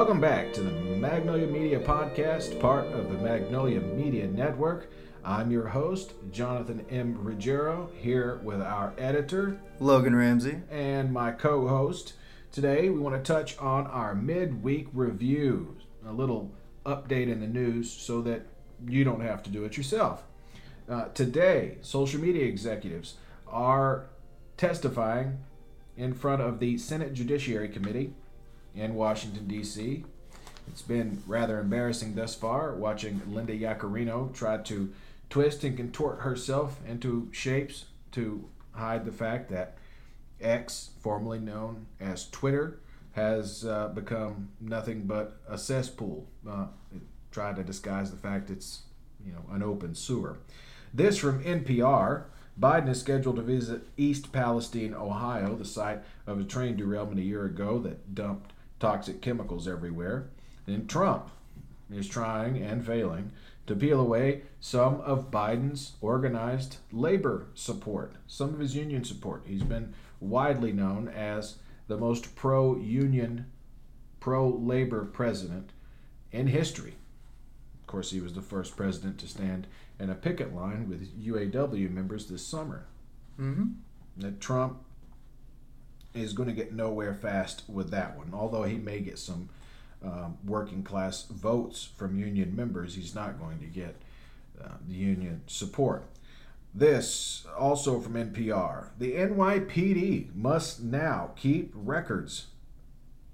Welcome back to the Magnolia Media Podcast, part of the Magnolia Media Network. I'm your host, Jonathan M. Ruggiero, here with our editor, Logan Ramsey. and my co host. Today, we want to touch on our midweek review, a little update in the news so that you don't have to do it yourself. Uh, today, social media executives are testifying in front of the Senate Judiciary Committee in Washington, D.C. It's been rather embarrassing thus far watching Linda Yaccarino try to twist and contort herself into shapes to hide the fact that X, formerly known as Twitter, has uh, become nothing but a cesspool. Uh, to disguise the fact it's you know an open sewer. This from NPR. Biden is scheduled to visit East Palestine, Ohio, the site of a train derailment a year ago that dumped toxic chemicals everywhere. And Trump is trying and failing to peel away some of Biden's organized labor support, some of his union support. He's been widely known as the most pro union, pro labor president in history. Of course, he was the first president to stand in a picket line with UAW members this summer. Mm-hmm. That Trump is going to get nowhere fast with that one. Although he may get some um, working class votes from union members, he's not going to get uh, the union support. This also from NPR. The NYPD must now keep records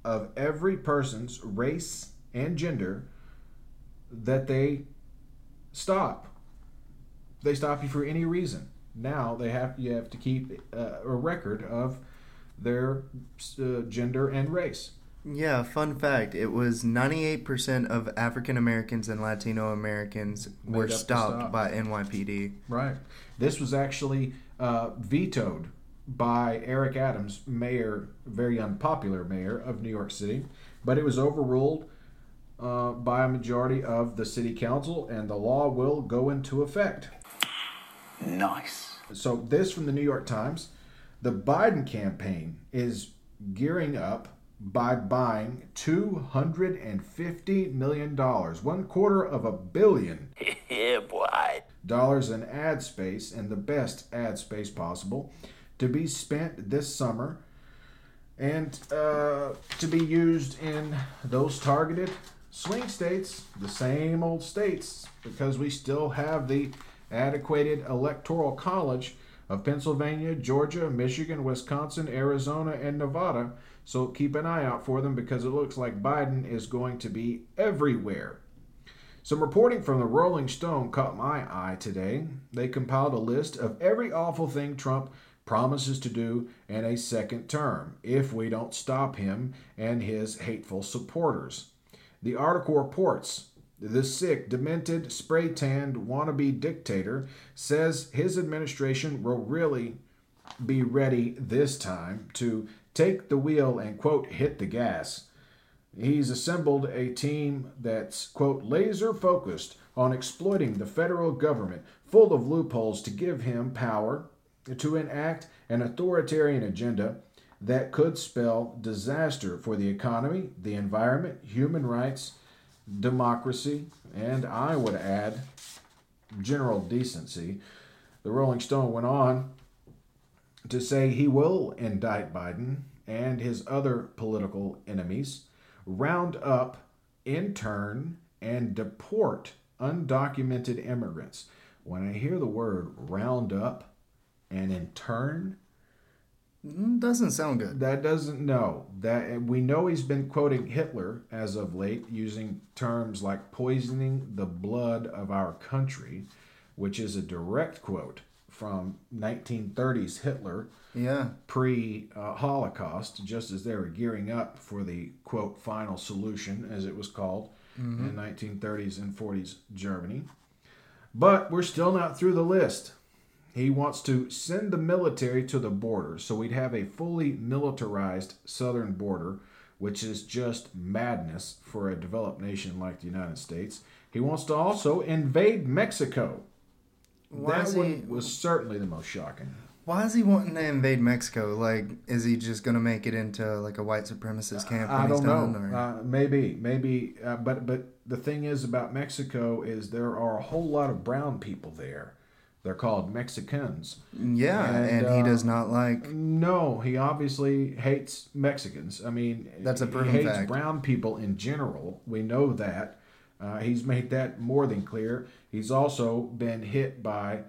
of every person's race and gender that they stop. They stop you for any reason. Now they have you have to keep uh, a record of their uh, gender and race. Yeah, fun fact it was 98% of African Americans and Latino Americans Made were stopped stop. by NYPD. Right. This was actually uh, vetoed by Eric Adams, mayor, very unpopular mayor of New York City, but it was overruled uh, by a majority of the city council, and the law will go into effect. Nice. So, this from the New York Times the Biden campaign is gearing up by buying $250 million, one quarter of a billion yeah, boy. dollars in ad space and the best ad space possible to be spent this summer and uh, to be used in those targeted swing states, the same old states, because we still have the adequated electoral college of Pennsylvania, Georgia, Michigan, Wisconsin, Arizona, and Nevada. So keep an eye out for them because it looks like Biden is going to be everywhere. Some reporting from the Rolling Stone caught my eye today. They compiled a list of every awful thing Trump promises to do in a second term if we don't stop him and his hateful supporters. The article reports the sick, demented, spray tanned wannabe dictator says his administration will really be ready this time to take the wheel and, quote, hit the gas. He's assembled a team that's, quote, laser focused on exploiting the federal government, full of loopholes to give him power to enact an authoritarian agenda that could spell disaster for the economy, the environment, human rights, democracy, and I would add, general decency. The Rolling Stone went on to say he will indict Biden and his other political enemies, round up, intern, and deport undocumented immigrants. When I hear the word round up and intern, Mm, doesn't sound good. that doesn't know that eh, we know he's been quoting Hitler as of late, using terms like poisoning the blood of our country, which is a direct quote from 1930s Hitler Yeah. pre Holocaust, just as they were gearing up for the quote final solution, as it was called mm-hmm. in 1930s and 40s Germany. But we're still not through the list. He wants to send the military to the border so we'd have a fully militarized southern border, which is just madness for a developed nation like the United States. He wants to also invade Mexico. Why that one he- was certainly the most shocking. Why is he wanting to invade Mexico? Like, is he just gonna make it into like a white supremacist camp? I don't know. or- Uh, maybe, maybe, uh, but but the thing is about Mexico is there are a whole lot of brown people there. They're called Mexicans. yeah, and, and, he uh, does not like. No, he obviously hates Mexicans. I mean, That's a he hates fact. brown people in general. We know that. Uh, he's made that more than clear. He's also been hit by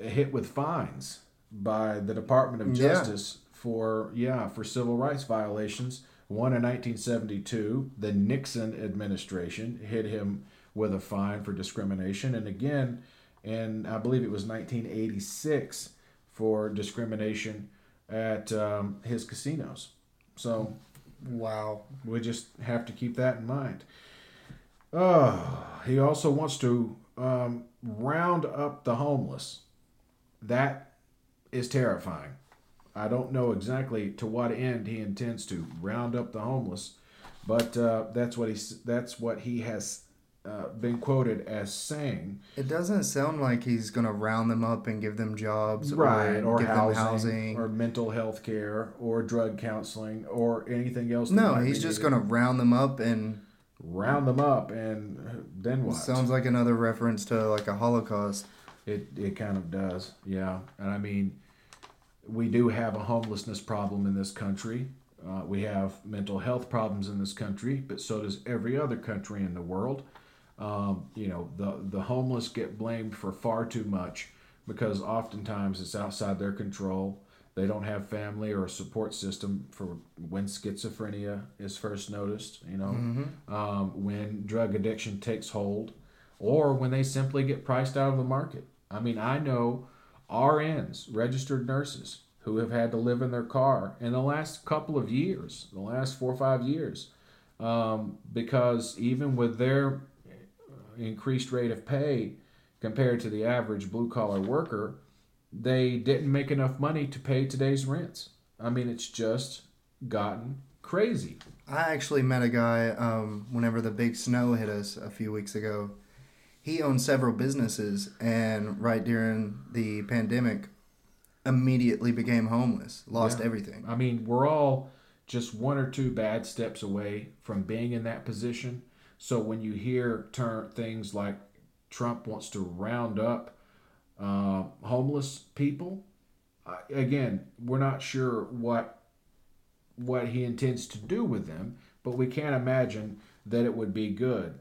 hit with fines by the Department of Yeah. Justice for yeah for civil rights violations. One in 1972, the Nixon administration hit him with a fine for discrimination, and again, in I believe it was 1986 for discrimination at um, his casinos. So Wow. we just have to keep that in mind. Oh, he also wants to um, round up the homeless. That is terrifying. I don't know exactly to what end he intends to round up the homeless, but uh, that's what he that's what he has uh, been quoted as saying. It doesn't sound like he's gonna round them up and give them jobs, right Or, or give housing, them housing. or mental health care or drug counseling or anything else no, he's just gonna round them up, and round them up and then what sounds like another reference to like a Holocaust. it, it kind of does yeah and i mean we do have a homelessness problem in this country uh, we have mental health problems in this country but so does every other country in the world um, you know the, the homeless get blamed for far too much because oftentimes it's outside their control. They don't have family or a support system for when schizophrenia is first noticed you know um, when drug addiction takes hold or when they simply get priced out of the market. I mean i know rns registered nurses who have had to live in their car in the last couple of years the last four or five years um, because even with their increased rate of pay compared to the average blue collar worker, they didn't make enough money to pay today's rents. I mean, it's just gotten crazy. I actually met a guy um, whenever the big snow hit us a few weeks ago. He owned several businesses, and right during the pandemic, immediately became homeless, lost Yeah. everything. I mean, we're all just one or two bad steps away from being in that position. So when you hear turn things like Trump wants to round up uh, homeless people, uh, again, we're not sure what what he intends to do with them, but we can't imagine that it would be good.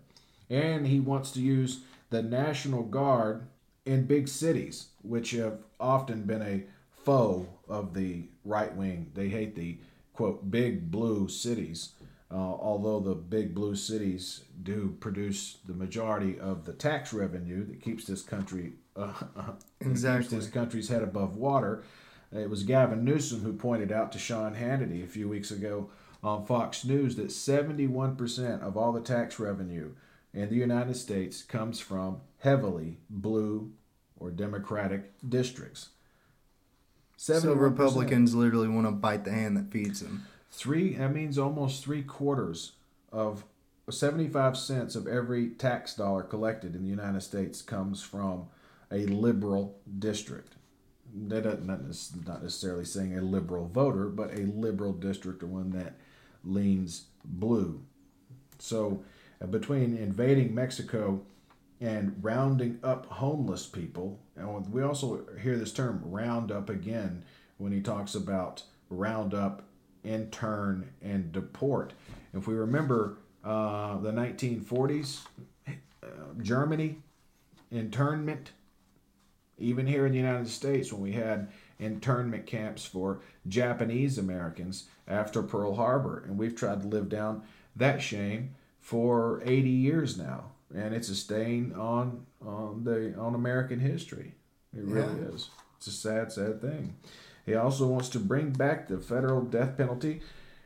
And he wants to use the National Guard in big cities, which have often been a foe of the right wing. They hate the quote big blue cities, uh, although the big blue cities do produce the majority of the tax revenue that keeps this country uh, Exactly. keeps this country's head above water. It was Gavin Newsom who pointed out to Sean Hannity a few weeks ago on Fox News that 71% of all the tax revenue in the United States comes from heavily blue or Democratic districts. So 71%. Republicans literally want to bite the hand that feeds them. Three, that means almost three quarters of 75 cents of every tax dollar collected in the United States comes from a liberal district. That doesn't, not necessarily saying a liberal voter, but a liberal district or one that leans blue. So, uh, between invading Mexico and rounding up homeless people, and we also hear this term round up again when he talks about round up, intern, and deport. If we remember uh, the 1940s, uh, Germany, internment, even here in the United States, when we had internment camps for Japanese Americans after Pearl Harbor, and we've tried to live down that shame for 80 years now, and it's a stain on on the on American history. It really Yeah. is. It's a sad, sad thing. He also wants to bring back the federal death penalty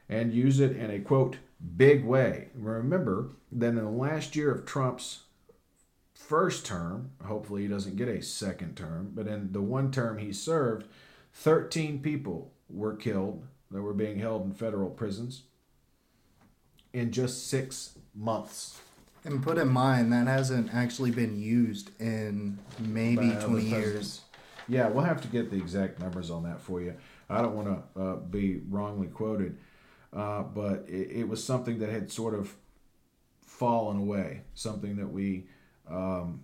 and use it in a quote big way. Remember that in the last year of Trump's first term, hopefully he doesn't get a second term, but in the one term he served, 13 people were killed that were being held in federal prisons in just six months. And put in mind that hasn't actually been used in maybe by 20 years. Yeah, we'll have to get the exact numbers on that for you. I don't want to uh, be wrongly quoted, uh, but it, it, was something that had sort of fallen away. Something that we, um,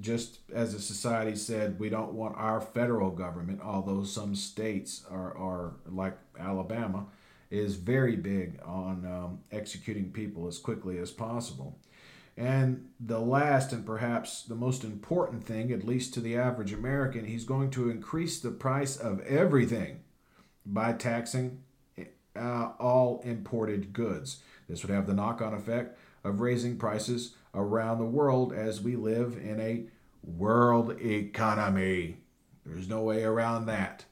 just as a society, said we don't want our federal government, although some states are, are like Alabama, is very big on um, executing people as quickly as possible. And the last and perhaps the most important thing, at least to the average American, he's going to increase the price of everything by taxing uh, all imported goods. This would have the knock on effect of raising prices around the world as we live in a world economy. There's no way around that.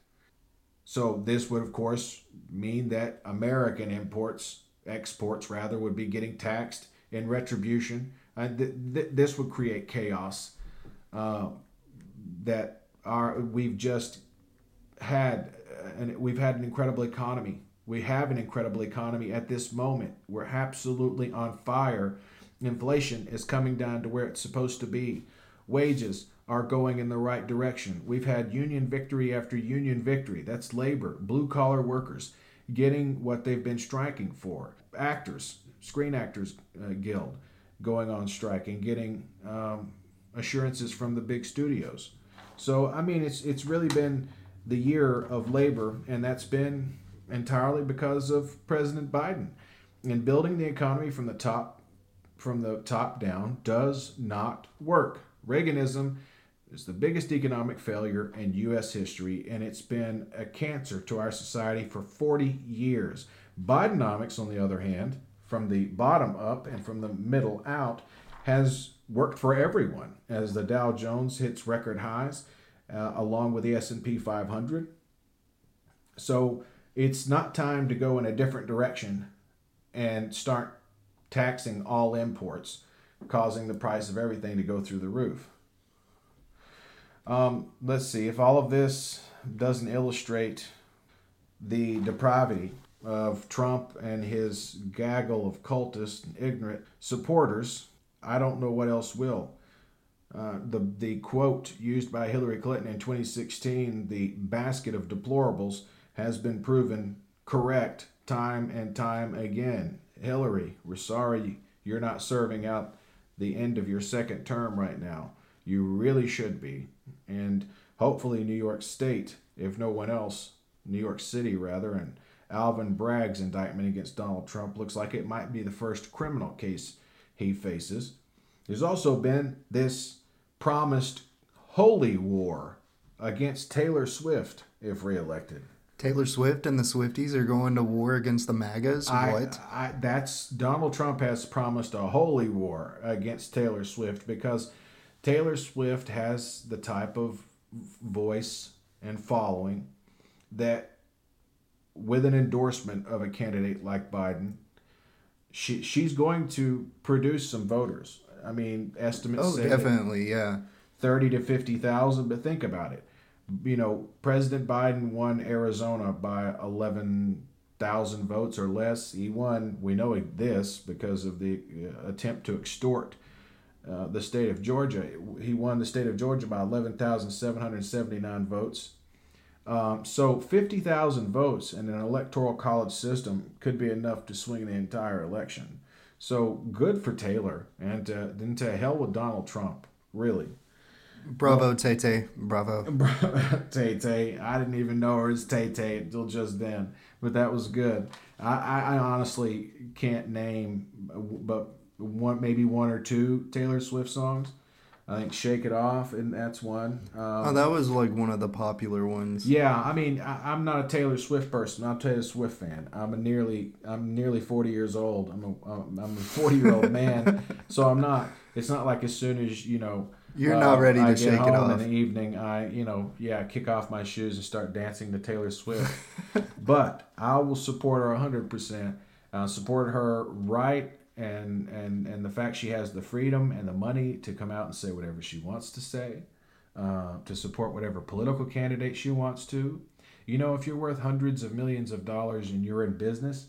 So, this would, of course, mean that American imports, exports rather, would be getting taxed in retribution. And th- th- this would create chaos uh, that are we've just had, uh, and we've had an incredible economy. We have an incredible economy at this moment. We're absolutely on fire. Inflation is coming down to where it's supposed to be. Wages are going in the right direction. We've had union victory after union victory. That's labor, blue collar workers getting what they've been striking for. Actors, Screen Actors uh, Guild going on strike and getting um, assurances from the big studios. So I mean, it's it's really been the year of labor, and that's been entirely because of President Biden. And building the economy from the top from the top down does not work. Reaganism is the biggest economic failure in U.S. history, and it's been a cancer to our society for 40 years. Bidenomics, on the other hand, from the bottom up and from the middle out, has worked for everyone as the Dow Jones hits record highs, uh, along with the S&P 500. So it's not time to go in a different direction and start taxing all imports, causing the price of everything to go through the roof. Um, let's see if all of this doesn't illustrate the depravity of Trump and his gaggle of cultists and ignorant supporters. I don't know what else will. Uh, the the quote used by Hillary Clinton in 2016, the basket of deplorables, has been proven correct time and time again. Hillary, we're sorry you're not serving out the end of your second term right now. You really should be. And hopefully, New York State, if no one else, New York City rather, and Alvin Bragg's indictment against Donald Trump looks like it might be the first criminal case he faces. There's also been this promised holy war against Taylor Swift if reelected. Taylor Swift and the Swifties are going to war against the MAGAs. I, what? I, that's Donald Trump has promised a holy war against Taylor Swift because Taylor Swift has the type of voice and following that, with an endorsement of a candidate like Biden, she she's going to produce some voters. I mean, estimates oh, definitely, yeah, thirty to fifty thousand. But think about it. You know, President Biden won Arizona by eleven thousand votes or less. He won. We know this because of the uh, attempt to extort uh, the state of Georgia. He won the state of Georgia by 11,779 votes. Um, so 50,000 votes in an electoral college system could be enough to swing the entire election. So good for Taylor, and uh, then to hell with Donald Trump, really. Bravo, well, Tay Tay. Bravo. Tay Tay. I didn't even know her as Tay Tay until just then, but that was good. I, I, I honestly can't name, but one maybe one or two Taylor Swift songs. I think "Shake It Off" and that's one. Um, oh, that was like one of the popular ones. Yeah, I mean, I, am not a Taylor Swift person. I'm a Taylor Swift fan. I'm a nearly, I'm nearly 40 years old. I'm a, I'm a 40 year old man, so I'm not. It's not like as soon as you know. You're uh, not ready to I shake home it off. In the evening, I you know yeah kick off my shoes and start dancing to Taylor Swift. but I will support her 100. percent uh, Support her right and and and the fact she has the freedom and the money to come out and say whatever she wants to say, uh, to support whatever political candidate she wants to. You know, if you're worth hundreds of millions of dollars and you're in business,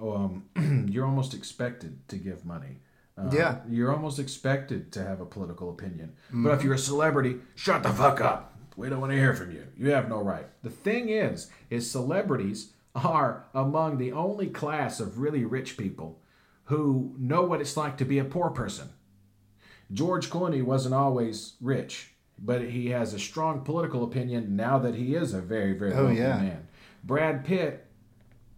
um, you're almost expected to give money. Uh, yeah, you're almost expected to have a political opinion. Mm-hmm. But if you're a celebrity, shut the fuck up. We don't want to hear from you. You have no right. The thing is, is celebrities are among the only class of really rich people who know what it's like to be a poor person. George Clooney wasn't always rich, but he has a strong political opinion now that he is a very, very Oh, wealthy yeah. man. Brad Pitt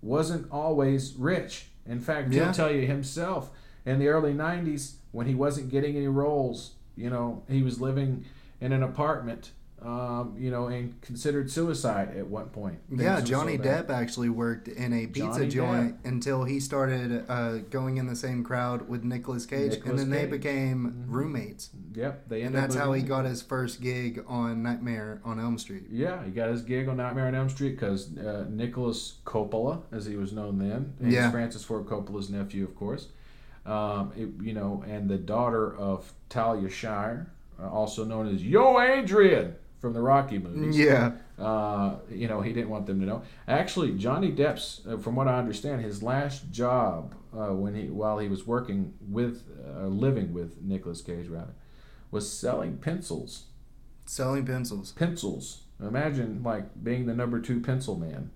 wasn't always rich. In fact, Yeah. he'll tell you himself in the early 90s when he wasn't getting any roles, you know, he was living in an apartment, um, you know, and considered suicide at one point. Yeah, Johnny. Depp actually worked in a pizza Johnny joint until he started uh, going in the same crowd with Nicolas Cage, Nicolas and then they Cage. Mm-hmm. became roommates. Yep, they And ended up that's how he got his first gig on Nightmare on Elm Street. Yeah, he got his gig on Nightmare on Elm Street because uh, Nicolas Coppola, as he was known then, and Yeah. Francis Ford Coppola's nephew, of course. Um, it- you know, and the daughter of Talia Shire, uh, also known as Yo Adrian from the Rocky movies. Yeah. Uh, you know, he didn't want them to know. Actually, Johnny Depp's, uh, from what I understand, his last job uh, when he while he was working with, uh, living with Nicolas Cage rather, was selling pencils Selling pencils. pencils. Imagine like being the number two pencil man,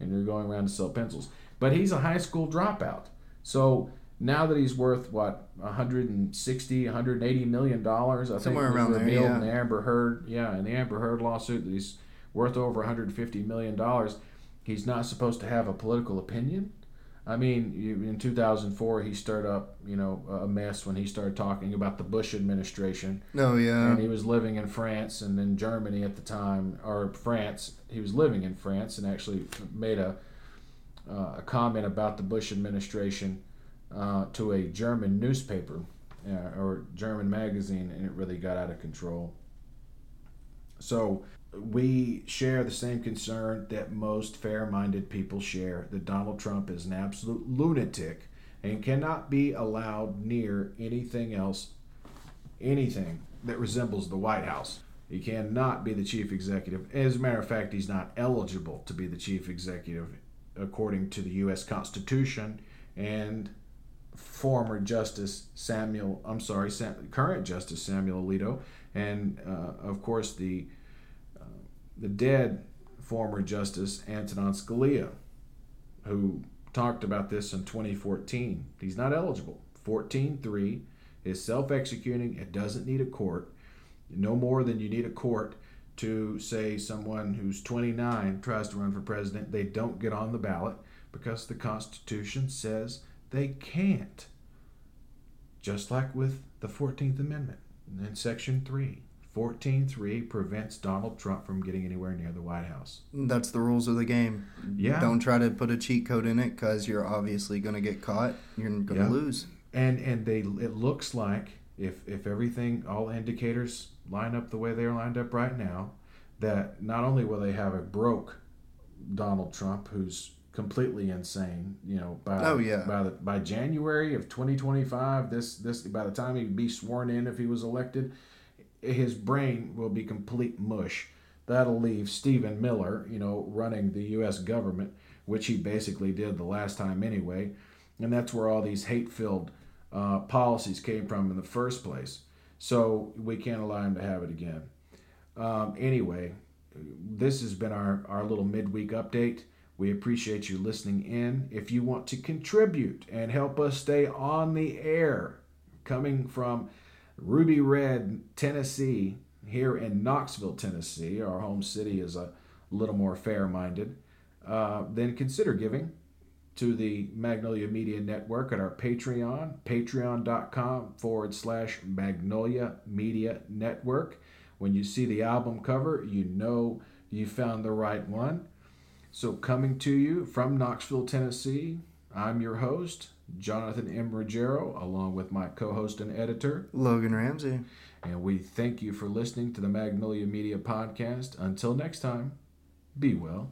and you're going around to sell pencils. But he's a high school dropout, so now that he's worth what 160, 180 million dollars, I Somewhere think was around there, revealed yeah. in the Amber Heard, yeah, in the Amber Heard lawsuit that he's worth over 150 million dollars. He's not supposed to have a political opinion. I mean, in 2004, he stirred up, you know, a mess when he started talking about the Bush administration Oh yeah. and he was living in France and in Germany at the time, or France. He was living in France and actually made a uh, a comment about the Bush administration uh, to a German newspaper uh, or German magazine, and it really got out of control. So we share the same concern that most fair-minded people share that Donald Trump is an absolute lunatic and cannot be allowed near anything else anything that resembles the White House. He cannot be the chief executive. As a matter of fact, he's not eligible to be the chief executive according to the U.S. Constitution and former Justice Samuel, I'm sorry, Sam, current Justice Samuel Alito, and uh, of course the uh, the dead former Justice Antonin Scalia, who talked about this in 2014. He's not eligible. 14.3 is self-executing. It doesn't need a court. No more than you need a court to say someone who's 29 tries to run for president, they don't get on the ballot because the Constitution says they can't. Just like with the 14th Amendment in Section 3. 14.3 prevents Donald Trump from getting anywhere near the White House. That's the rules of the game. Yeah. Don't try to put a cheat code in it because you're obviously going to get caught. You're going to Yeah. lose. and and they it looks like if if everything all indicators line up the way they're lined up right now that not only will they have a broke Donald Trump who's completely insane you know by Oh, yeah. by the by January of 2025 this this by the time he'd be sworn in if he was elected his brain will be complete mush that'll leave Stephen Miller you know running the US government which he basically did the last time anyway and that's where all these hate-filled uh, policies came from in the first place. So we can't allow him to have it again. Um, anyway, this has been our, our little midweek update. We appreciate you listening in. If you want to contribute and help us stay on the air, coming from Ruby Red, Tennessee, here in Knoxville, Tennessee, our home city is a little more fair minded, uh, then consider giving to the Magnolia Media Network at our Patreon, patreon.com forward slash Magnolia Media Network. When you see the album cover, you know you found the right one. So, coming to you from Knoxville, Tennessee, I'm your host, Jonathan M. Ruggiero, along with my co host and editor. Logan Ramsey. And we thank you for listening to the Magnolia Media Podcast. Until next time, be well.